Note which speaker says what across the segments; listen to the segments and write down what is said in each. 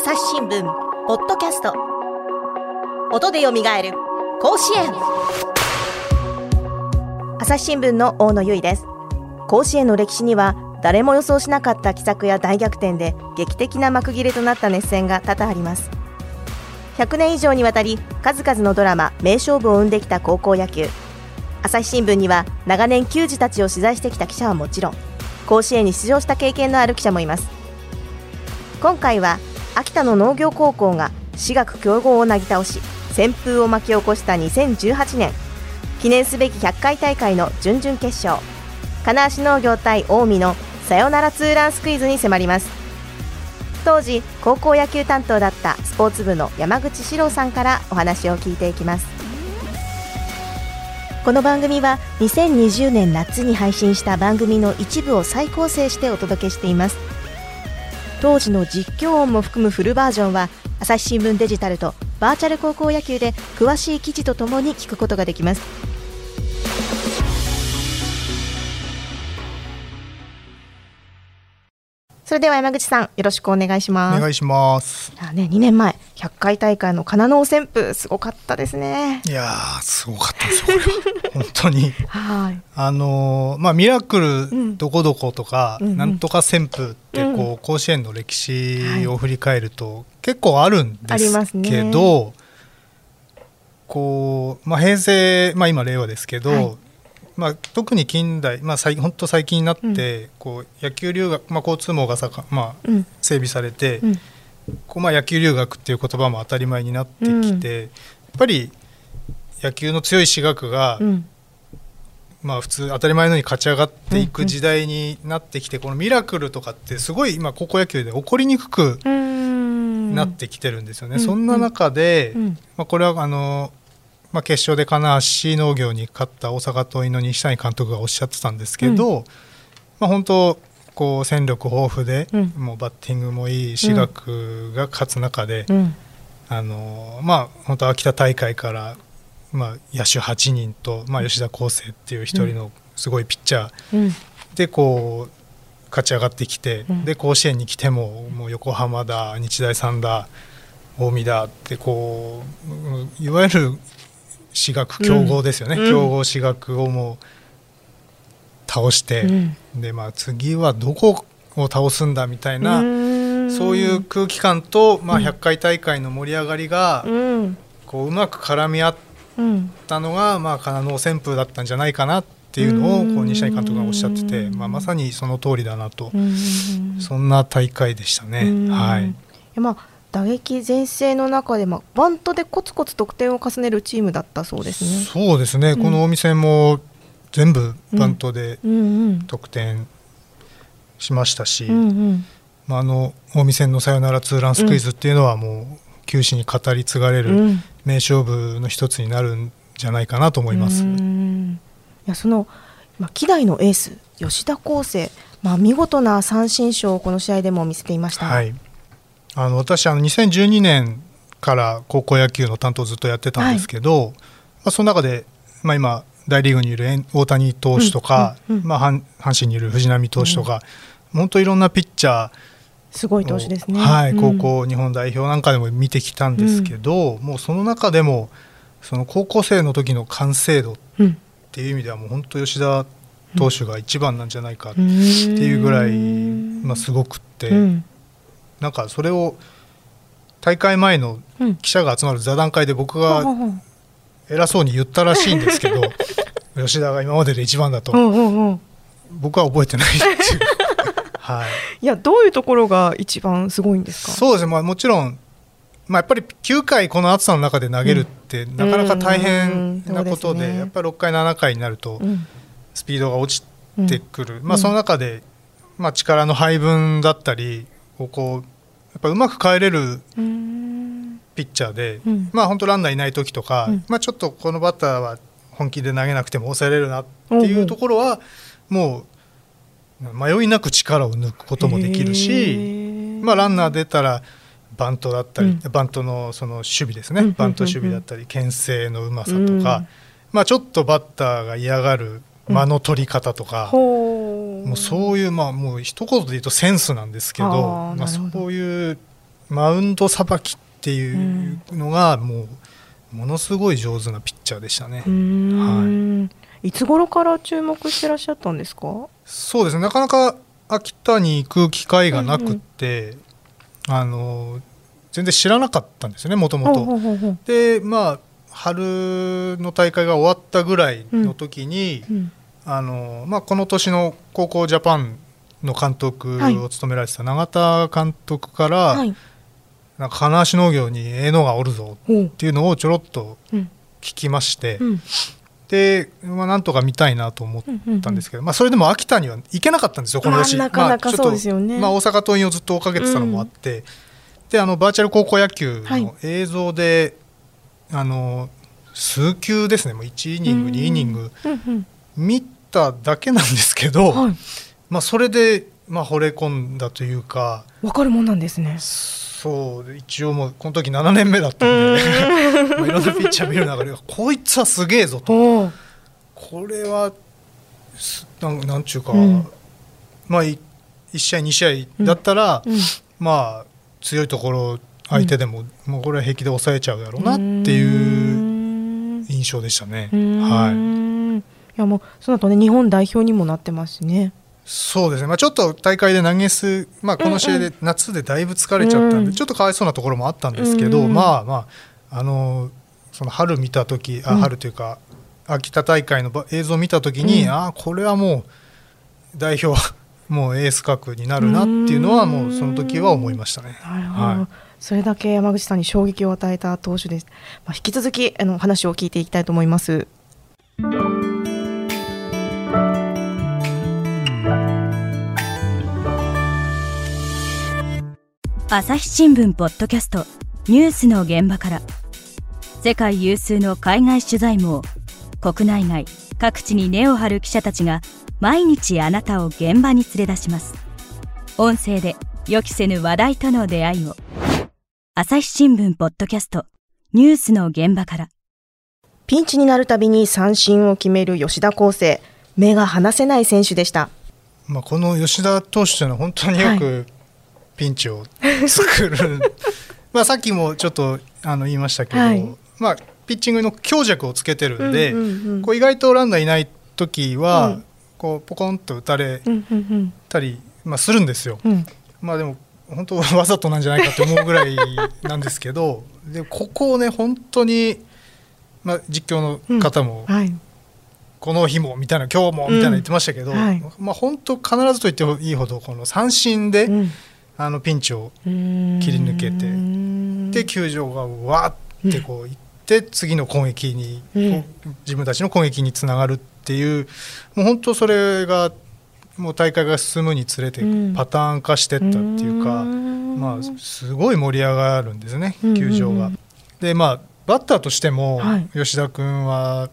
Speaker 1: 朝日新聞ポッドキャスト。音でよみがえる甲子園。朝日新聞の大野由依です。甲子園の歴史には誰も予想しなかった奇策や大逆転で劇的な幕切れとなった熱戦が多々あります。100年以上にわたり数々のドラマ名勝負を生んできた高校野球。朝日新聞には長年球児たちを取材してきた記者はもちろん甲子園に出場した経験のある記者もいます。今回は秋田の農業高校が私学強豪をなぎ倒し旋風を巻き起こした2018年。記念すべき100回大会の準々決勝。金足農業対近江のサヨナラツーランスクイズに迫ります。当時高校野球担当だったスポーツ部の山口史郎さんからお話を聞いていきます。この番組は2020年夏に配信した番組の一部を再構成してお届けしています。当時の実況音も含むフルバージョンは朝日新聞デジタルとバーチャル高校野球で詳しい記事とともに聞くことができます。それでは山口さんよろしくお願いします。
Speaker 2: お願いします。
Speaker 1: いやね2年前100回大会の金能旋風すごかったですね。
Speaker 2: いやーすごかったですよ 本当に。
Speaker 1: はい。
Speaker 2: あのーまあミラクルどこどことか、
Speaker 1: うんうん。
Speaker 2: なんとか旋風ってこう、甲子園の歴史を振り返ると結構あるんで
Speaker 1: あります
Speaker 2: けど、こうまあ平成まあ今令和ですけど、
Speaker 1: はい
Speaker 2: まあ、特に近代、まあ、最本当最近になって、こう野球留学、まあ、交通網がさか、まあ、
Speaker 1: うん。
Speaker 2: 整備されて、
Speaker 1: うん。
Speaker 2: こうまあ野球留学っていう言葉も当たり前になってきて、やっぱり野球の強い私学が、
Speaker 1: うん。
Speaker 2: まあ、普通当たり前のように勝ち上がっていく時代になってきて、このミラクルとかってすごい今高校野球で起こりにくくなってきてるんですよね。
Speaker 1: うん。
Speaker 2: そんな中で、
Speaker 1: うん。
Speaker 2: まあ、これはあの、まあ、決勝で金足農業に勝った大阪桐蔭の西谷監督がおっしゃってたんですけど、まあ、本当こう戦力豊富で、
Speaker 1: うん。
Speaker 2: もうバッティングもいい私学が勝つ中で、
Speaker 1: うん。
Speaker 2: あのまあ本当秋田大会から、まあ、野手8人と、まあ、吉田康生っていう一人のすごいピッチャー
Speaker 1: うん。
Speaker 2: でこう勝ち上がってきて、
Speaker 1: うん。
Speaker 2: で甲子園に来てももう横浜だ日大三だ近江だってこううんいわゆる私学強豪ですよね、強豪私学をもう倒して、でまあ、次はどこを倒すんだみたいな、そういう空気感と、まあ、100回大会の盛り上がりが、
Speaker 1: うん
Speaker 2: こううまく絡み合ったのが、まあ、金能旋風だったんじゃないかなっていうのをこう西谷監督がおっしゃってて、まあ、まさにその通りだなと、そんな大会でしたね。はい
Speaker 1: まあ打撃全盛の中で、まあ、バントでコツコツ得点を重ねるチームだったそうですね。
Speaker 2: そうですね、
Speaker 1: ん。
Speaker 2: このお店も全部バントで得点しましたし、まあ、あの近江戦のサヨナラツーランスクイズっていうのはもう球史に語り継がれる
Speaker 1: うん。
Speaker 2: 名勝負の一つになるんじゃないかなと思います。
Speaker 1: うん。いやその、まあ、希代のエース吉田康生、まあ、見事な三振ショーをこの試合でも見せていました。
Speaker 2: はい、あの私あの2012年から高校野球の担当をずっとやってたんですけど、まあ、その中で、まあ、今大リーグにいる大谷投手とか、
Speaker 1: うんうんうん。
Speaker 2: まあ、阪阪神にいる藤浪投手とか、本当いろんなピッチャー
Speaker 1: すごい投手ですね。
Speaker 2: はい、
Speaker 1: うん。
Speaker 2: 高校日本代表なんかでも見てきたんですけど、もうその中でもその高校生の時の完成度っ
Speaker 1: うん。
Speaker 2: ていう意味ではもう本当吉田投手が一番なんじゃないかって
Speaker 1: うん
Speaker 2: いうぐらい、まあ、すごくって、
Speaker 1: うん
Speaker 2: なんかそれを大会前の
Speaker 1: うん。
Speaker 2: 記者が集まる座談会で僕が偉そうに言ったらしいんですけど 吉田が今までで一番だと。
Speaker 1: うんうんうん。
Speaker 2: 僕は覚えてないっていう。はい。
Speaker 1: いやどういうところが一番すごいんですか？
Speaker 2: そうですね、まあ、もちろん、まあ、やっぱり9回この暑さの中で投げるってなかなか大変なことで,、
Speaker 1: うんそうですね。
Speaker 2: やっぱり6回7回になると
Speaker 1: うん。
Speaker 2: スピードが落ちてくる、まあ、
Speaker 1: うん。
Speaker 2: その中で、まあ、力の配分だったりをこうやっぱうまく変えれる
Speaker 1: うん。
Speaker 2: ピッチャーで、
Speaker 1: うん。
Speaker 2: まあ本当ランナーいない時とか、
Speaker 1: うん。
Speaker 2: まあ、ちょっとこのバッターは本気で投げなくても抑えれるなっていうところはもう迷いなく力を抜くこともできるし、まあ、ランナー出たらバントだったり、
Speaker 1: うん。
Speaker 2: バントのその守備ですね、
Speaker 1: うん。
Speaker 2: バント守備だったり牽制のうまさとか、
Speaker 1: うん。
Speaker 2: まあ、ちょっとバッターが嫌がる間の取り方とか、もうそういうまあもう一言で言うとセンスなんですけどまあ、そういうマウンドさばきっていうのがもうものすごい上手なピッチャーでしたね。
Speaker 1: はい、いつ頃から注目してらっしゃったんですか？
Speaker 2: そうですね。なかなか秋田に行く機会がなくて、うんうん、あの全然知らなかったんですよねもともと。でまあ春の大会が終わったぐらいの時に、うん。うん、あのまあ、この年の高校ジャパンの監督を務められてた永田監督から、はい、なんか金足農業にええのがおるぞっていうのをちょろっと聞きまして、うん、で、まあ、なんとか見たいなと思ったんですけど、まあ、それでも秋田には行けなかったんですよこの年、
Speaker 1: なかなかそうですよね、
Speaker 2: まあ、大阪桐蔭をずっと追っかけてたのもあって、であのバーチャル高校野球の映像で、はい、あの数球ですね。もう1イニング2イニング見ただけなんですけど、はい、まあ、それで、まあ、惚れ込んだというか
Speaker 1: 分かるもんなんですね。
Speaker 2: そう一応もうこの時7年目だったんで、まあ、いろんなピッチャー見る中でこいつはすげえぞと。これはなんなんちゅうか、うん、まあ1試合2試合だったら、うん。うん、まあ強いところ相手でも、もうこれは平気で抑えちゃうだろうなっていう印象でしたね。はい、い
Speaker 1: やもうその後ね日本代表にもなってますしね。
Speaker 2: そうですね、まあ、ちょっと大会で投げす、まあ、この試合で夏でだいぶ疲れちゃったんで、ちょっとかわいそうなところもあったんですけど、まあまああのその春見た時あ春というか、秋田大会の映像を見た時に、うん、ああこれはもう代表 もうエース格になるなっていうのはもうその時は思いましたね。
Speaker 1: はい、それだけ山口さんに衝撃を与えた投手です。まあ、引き続きあの話を聞いていきたいと思います。
Speaker 3: 朝日新聞ポッドキャストニュースの現場から。世界有数の海外取材網国内外各地に根を張る記者たちが毎日あなたを現場に連れ出します。音声で予期せぬ話題との出会いを。朝日新聞ポッドキャストニュースの現場から。
Speaker 1: ピンチになるたびに三振を決める吉田康生目が離せない選手でした、
Speaker 2: まあ、この吉田投手というのは本当によく、はいピンチを作る。まあさっきもちょっとあの言いましたけど、はい、まあ、ピッチングの強弱をつけてるんで、うんうんうん、こう意外とランナーいない時は、うん、こうポコンと打たれたり、まあ、するんですよ。うん、まあでも本当わざとなんじゃないかと思うぐらいなんですけど でここをね本当に、まあ、実況の方も、うん。はい、この日もみたいな今日もみたいな言ってましたけど、はい、まあ本当必ずと言っていいほどこの三振で、あのピンチを切り抜けて。で球場がわってこういって、次の攻撃に、自分たちの攻撃につながるっていうもう本当それがもう大会が進むにつれてパターン化してったっていうか、まあ、すごい盛り上がるんですね球場が。でまあバッターとしても吉田君は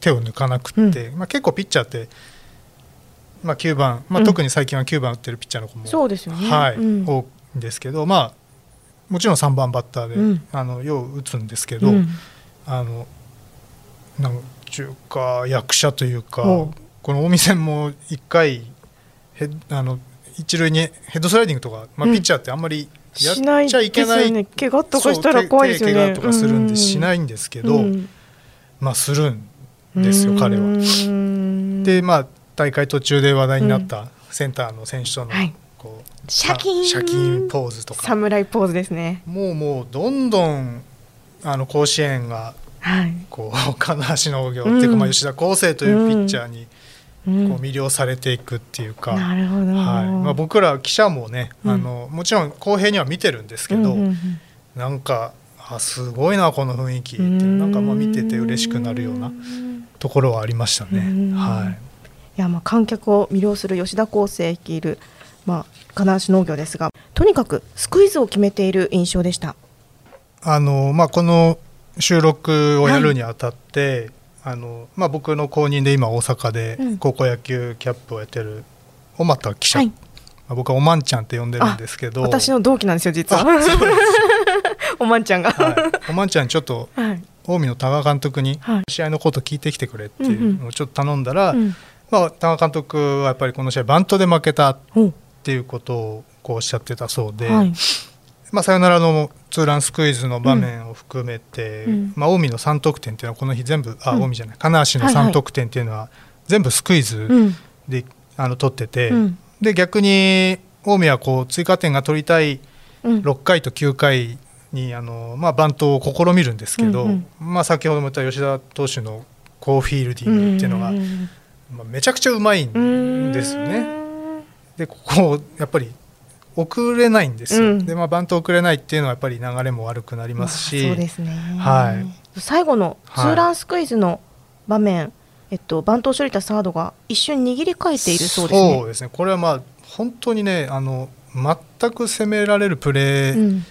Speaker 2: 手を抜かなくって、まあ、結構ピッチャーってまあ、9番、まあ、特に最近は9番打ってるピッチャーの子も、
Speaker 1: そうですよね、
Speaker 2: はい多いんですけど、まあ、もちろん3番バッターで、うん、あのよう打つんですけど、うん、あのなんちゅうか役者というかこの近江戦も1回ヘあの一塁にヘッドスライディングとか、まあ、ピッチャーってあんまりやっちゃいけない、ね、
Speaker 1: 怪我とかしたら怖いですよね。
Speaker 2: 怪我とかするんでしないんですけど、まあするんですよ彼は。でまあ大会途中で話題になったセンターの選手との、こ
Speaker 1: うシャキン。
Speaker 2: シャキンポーズとか。
Speaker 1: 侍ポーズですね。
Speaker 2: もうもうどんどんあの甲子園が、はい、こう 金橋農業っていうか、まあ、吉田康生というピッチャーに、こう魅了されていくっていうか、
Speaker 1: はい。
Speaker 2: まあ、僕ら記者もね、あのもちろん公平には見てるんですけど、うなんかあすごいなこの雰囲気ってなんかまあ見てて嬉しくなるようなところはありましたね。はい
Speaker 1: いやまあ観客を魅了する吉田康生率いる、まあ、金足農業ですがとにかくスクイズを決めている印象でした。
Speaker 2: あの、まあ、この収録をやるにあたって、はい、あのまあ、僕の後任で今大阪で高校野球キャップをやってる小俣記者、はい、まあ、僕はおまんちゃんって呼んでるんですけど。
Speaker 1: 私の同期なんですよ実は。おまんちゃんが、
Speaker 2: はい、おまんちゃんちょっと、近江の多賀監督に試合のこと聞いてきてくれっていうのをちょっと頼んだら、うんうんまあ、田中監督はやっぱりこの試合バントで負けたっていうことをこうおっしゃってたそうで、はい、まあ、サヨナラのツーランスクイズの場面を含めて、
Speaker 1: うん。
Speaker 2: まあ、近江の3得点っていうのはこの日全部あ
Speaker 1: うん
Speaker 2: 近江じゃない金足の
Speaker 1: はいはい
Speaker 2: 3得点っていうのは全部スクイズ
Speaker 1: うん。
Speaker 2: で、あの取ってて、
Speaker 1: うん。
Speaker 2: で逆に近江はこう追加点が取りたい
Speaker 1: うん。
Speaker 2: 6回と9回にあの、まあ、バントを試みるんですけど、
Speaker 1: うん
Speaker 2: まあ、先ほども言った吉田投手のコーフィールディングっていうのが、
Speaker 1: ん
Speaker 2: まあ、めちゃくちゃうまいんですよね。でここやっぱり送れないんですよ、
Speaker 1: うん。
Speaker 2: でまあ、バント送れないっていうのはやっぱり流れも悪くなりますし、
Speaker 1: まあそうですね。
Speaker 2: はい。
Speaker 1: 最後のツ
Speaker 2: はい
Speaker 1: ーランスクイズの場面、えっとバントを処理したサードが一瞬握り替えているそうですね。
Speaker 2: そうですね。これはまあ本当にねあの全く攻められるプレー
Speaker 1: うん。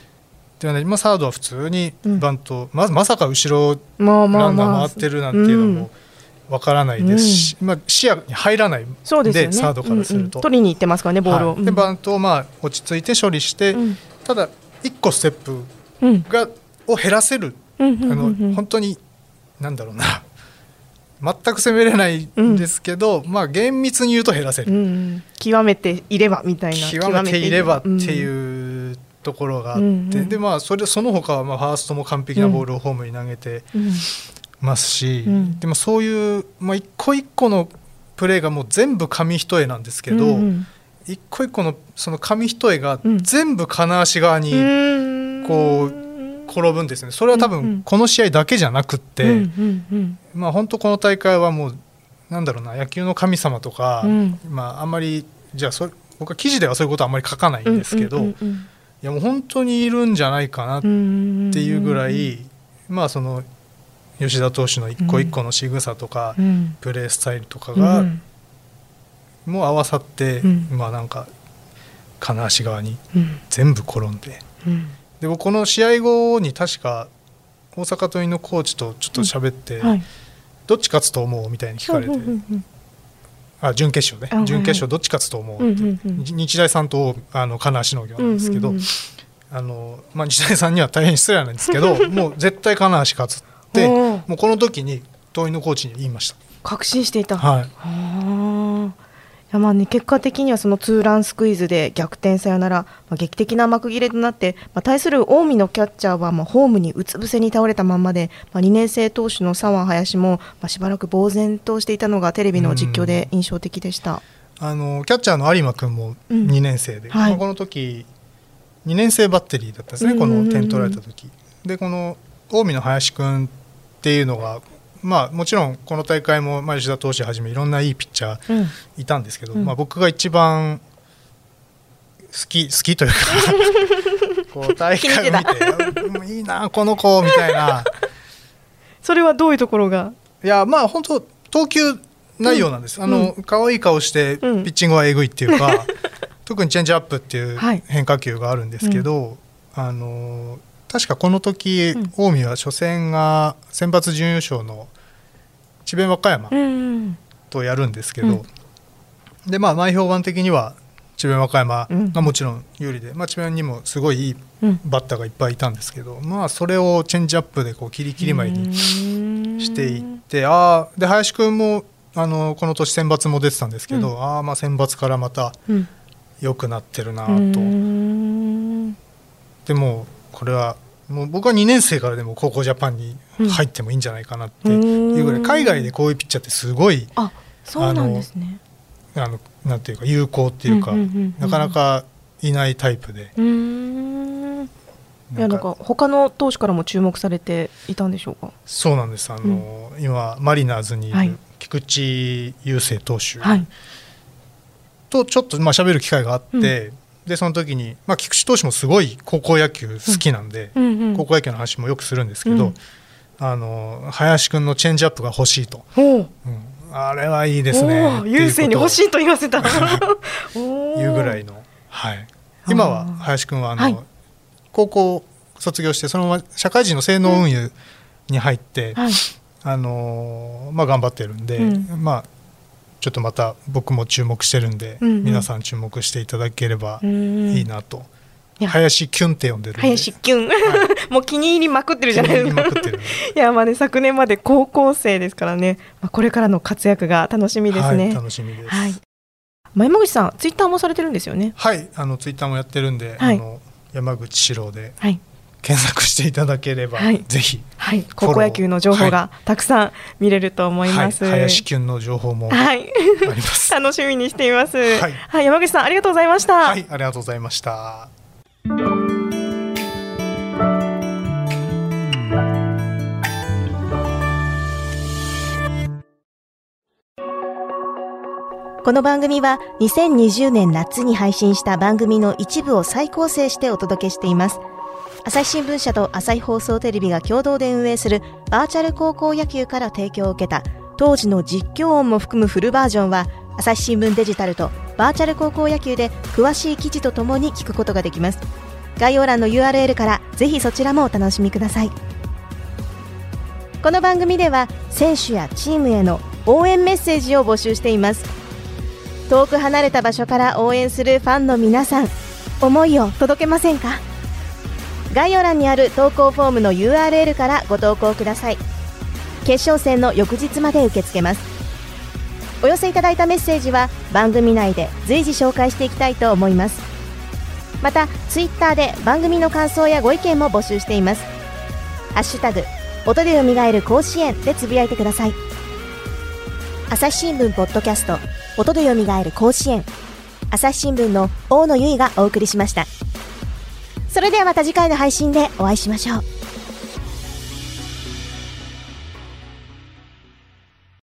Speaker 2: ではない、まあ、サードは普通に
Speaker 1: うん。
Speaker 2: バント、まずまさか後ろ
Speaker 1: まあま
Speaker 2: ランナ
Speaker 1: あまあ。
Speaker 2: ー回ってるなんていうのもわからないですし、まあ、視野に入らない
Speaker 1: そうでね。
Speaker 2: サードからすると。
Speaker 1: うんうん。取りに行ってますからねボールを。
Speaker 2: はいでバントをまあ落ち着いて処理して、
Speaker 1: うん。
Speaker 2: ただ1個ステップ
Speaker 1: うん。
Speaker 2: がを減らせる、
Speaker 1: うんうんうん
Speaker 2: あの本当になんだろうな。全く攻めれないんですけど、まあ厳密に言うと減らせる、
Speaker 1: うんうん。極めていればみたいな。
Speaker 2: 極めていればって
Speaker 1: うん。
Speaker 2: いうところがあって、
Speaker 1: うんうん。
Speaker 2: でまあそれその他はまあファーストも完璧なボールをホームに投げて
Speaker 1: うん
Speaker 2: ますし、
Speaker 1: うん。
Speaker 2: でもそういう、まあ、一個一個のプレーがもう全部紙一重なんですけど、
Speaker 1: うん
Speaker 2: 一個一個のその紙一重が
Speaker 1: うん。
Speaker 2: 全部金足側に
Speaker 1: うん。
Speaker 2: こう転ぶんですね。それは多
Speaker 1: うんうん。
Speaker 2: 分この試合だけじゃなくって、
Speaker 1: うんうんうん。
Speaker 2: まあ本当この大会はもうなんだろうな野球の神様とか、
Speaker 1: うん。
Speaker 2: まああんまりじゃあそれ僕は記事ではそういうことはあんまり書かないんですけど、
Speaker 1: うん
Speaker 2: いやもう本当にいるんじゃないかなっ
Speaker 1: うんうん
Speaker 2: ていうぐらい、まあその吉田投手の一個一個の仕草とか、
Speaker 1: うん。
Speaker 2: プレースタイルとか
Speaker 1: う
Speaker 2: が、
Speaker 1: ん。
Speaker 2: もう合わさって、
Speaker 1: うん。
Speaker 2: まあなんか金足側に
Speaker 1: うん。
Speaker 2: 全部転んで。
Speaker 1: うん。
Speaker 2: で僕この試合後に確か大阪桐蔭のコーチとちょっと喋って、
Speaker 1: はい。
Speaker 2: どっち勝つと思うみたいに聞かれて、あ準決勝ね、準決勝どっち勝つと思うって、
Speaker 1: うんうんうん。
Speaker 2: 日大さんとあの金足農業なんですけど、
Speaker 1: うんうんうん
Speaker 2: あのまあ、日大さんには大変失礼なんですけど もう絶対金足勝つって
Speaker 1: お
Speaker 2: も
Speaker 1: ー
Speaker 2: うこの時に桐蔭のコーチに言いまし
Speaker 1: 確信していた。
Speaker 2: た。はい。
Speaker 1: はあいやまあね、結果的にはそのツーランスクイズで逆転サヨナラ、まあ、劇的な幕切れとなって、まあ、対する近江のキャッチャーはまあホームにうつ伏せに倒れたまんまで、まあ、2年生投手の左腕林も、まあ、しばらく呆然としていたのがテレビの実況で印象的でした。
Speaker 2: あのキャッチャーの有馬君も
Speaker 1: うん。
Speaker 2: 2年生で、
Speaker 1: はい。
Speaker 2: まあこの時2年生バッテリーだったんですね、
Speaker 1: うんうんうんうん。
Speaker 2: この点取られた時。でこの近江の林君っていうのが、まあ、もちろんこの大会も、まあ、吉田投手はじめいろんないいピッチャー
Speaker 1: うん。
Speaker 2: いたんですけど、
Speaker 1: うん。
Speaker 2: まあ、僕が一番好き好きというか こう大会を見てうんいいなこの子みたいな。
Speaker 1: それはどういうところが、
Speaker 2: いやまあ本当投球内容なんです、あの可愛い顔してピ
Speaker 1: うん。
Speaker 2: ッチングはえぐいっていうか、特にチェンジアップっていう
Speaker 1: はい。
Speaker 2: 変化球があるんですけど、あの確かこの時、
Speaker 1: うん。
Speaker 2: 近江は初戦が選抜準優勝の智弁和歌山
Speaker 1: うん
Speaker 2: とやるんですけど、でまあ前評判的には智弁和歌山がもちろん有利で、まあ、智弁にもすごいいい
Speaker 1: うん。
Speaker 2: バッターがいっぱいいたんですけど、まあそれをチェンジアップでこう切り切り前にしていって、ああで林くんもあのこの年選抜も出てたんですけど、
Speaker 1: う
Speaker 2: ああまあ選抜からまた
Speaker 1: うん。
Speaker 2: 良くなってるな
Speaker 1: う
Speaker 2: と、
Speaker 1: ん。
Speaker 2: でもこれはもう僕は2年生からでも高校ジャパンに入ってもいいんじゃないかなっていうぐらい、
Speaker 1: うん
Speaker 2: 海外でこういうピッチャーってすごい
Speaker 1: あそうなんですね。
Speaker 2: あのなんていうか有効っていうか、
Speaker 1: うんうんうんうん
Speaker 2: なかなかいないタイプで。
Speaker 1: いやなんか他の投手からも注目されていたんでしょうか？
Speaker 2: そうなんですあの、今マリナーズにい
Speaker 1: はい
Speaker 2: る菊池雄星投手
Speaker 1: はい。
Speaker 2: とちょっとまあ喋る機会があって、でその時に、まあ、菊池投手もすごい高校野球好きなんで、
Speaker 1: うん。うん
Speaker 2: 高校野球の話もよくするんですけど、
Speaker 1: うん。
Speaker 2: あの林くんのチェンジアップが欲しいと、
Speaker 1: おう。
Speaker 2: うん。あれはいいですね。
Speaker 1: 優勢に欲し
Speaker 2: い
Speaker 1: いと言わせた。
Speaker 2: というぐら
Speaker 1: い。
Speaker 2: いの、はい、今は林くんはあの、
Speaker 1: はい。
Speaker 2: 高校卒業してそのまま社会人の性能運輸に入って、
Speaker 1: はい。
Speaker 2: あのーまあ、頑張ってるんで、
Speaker 1: うん。
Speaker 2: まあちょっとまた僕も注目してるんで、
Speaker 1: うんうん
Speaker 2: 皆さん注目していただければ
Speaker 1: うん
Speaker 2: いいなと、林キュンって呼んでる
Speaker 1: 林キュン。もう気に入りまくってるじゃないですか。いやまあね昨年まで高校生ですからね。まあこれからの活躍が楽しみですね。
Speaker 2: はい、楽しみです。
Speaker 1: はい。前山口さんツイッターもされてるんですよね。
Speaker 2: はい、あのツイッターもやってるんで、
Speaker 1: はい
Speaker 2: あの山口史郎で
Speaker 1: はい
Speaker 2: 検索していただければ、
Speaker 1: はい
Speaker 2: ぜひ、
Speaker 1: はい、高校野球の情報が
Speaker 2: は
Speaker 1: たくさん見れると思い
Speaker 2: はい、
Speaker 1: ます。
Speaker 2: 林キュンの情報もあ
Speaker 1: はい、
Speaker 2: ります。
Speaker 1: 楽しみにしています。
Speaker 2: はい
Speaker 1: はい、山口さんありがとうございました。
Speaker 2: はい、ありがとうございました。
Speaker 1: この番組は2020年夏に配信した番組の一部を再構成してお届けしています。朝日新聞社と朝日放送テレビが共同で運営するバーチャル高校野球から提供を受けた当時の実況音も含むフルバージョンは朝日新聞デジタルとバーチャル高校野球で詳しい記事とともに聞くことができます。概要欄の URL からぜひそちらもお楽しみください。この番組では選手やチームへの応援メッセージを募集しています。遠く離れた場所から応援するファンの皆さん思いを届けませんか？概要欄にある投稿フォームの URL からご投稿ください。決勝戦の翌日まで受け付けます。お寄せいただいたメッセージは番組内で随時紹介していきたいと思います。またツイッターで番組の感想やご意見も募集しています。ハッシュタグ音で蘇る甲子園でつぶやいてください。朝日新聞ポッドキャスト音で蘇る甲子園。朝日新聞の大野由依がお送りしました。それではまた次回の配信でお会いしましょう。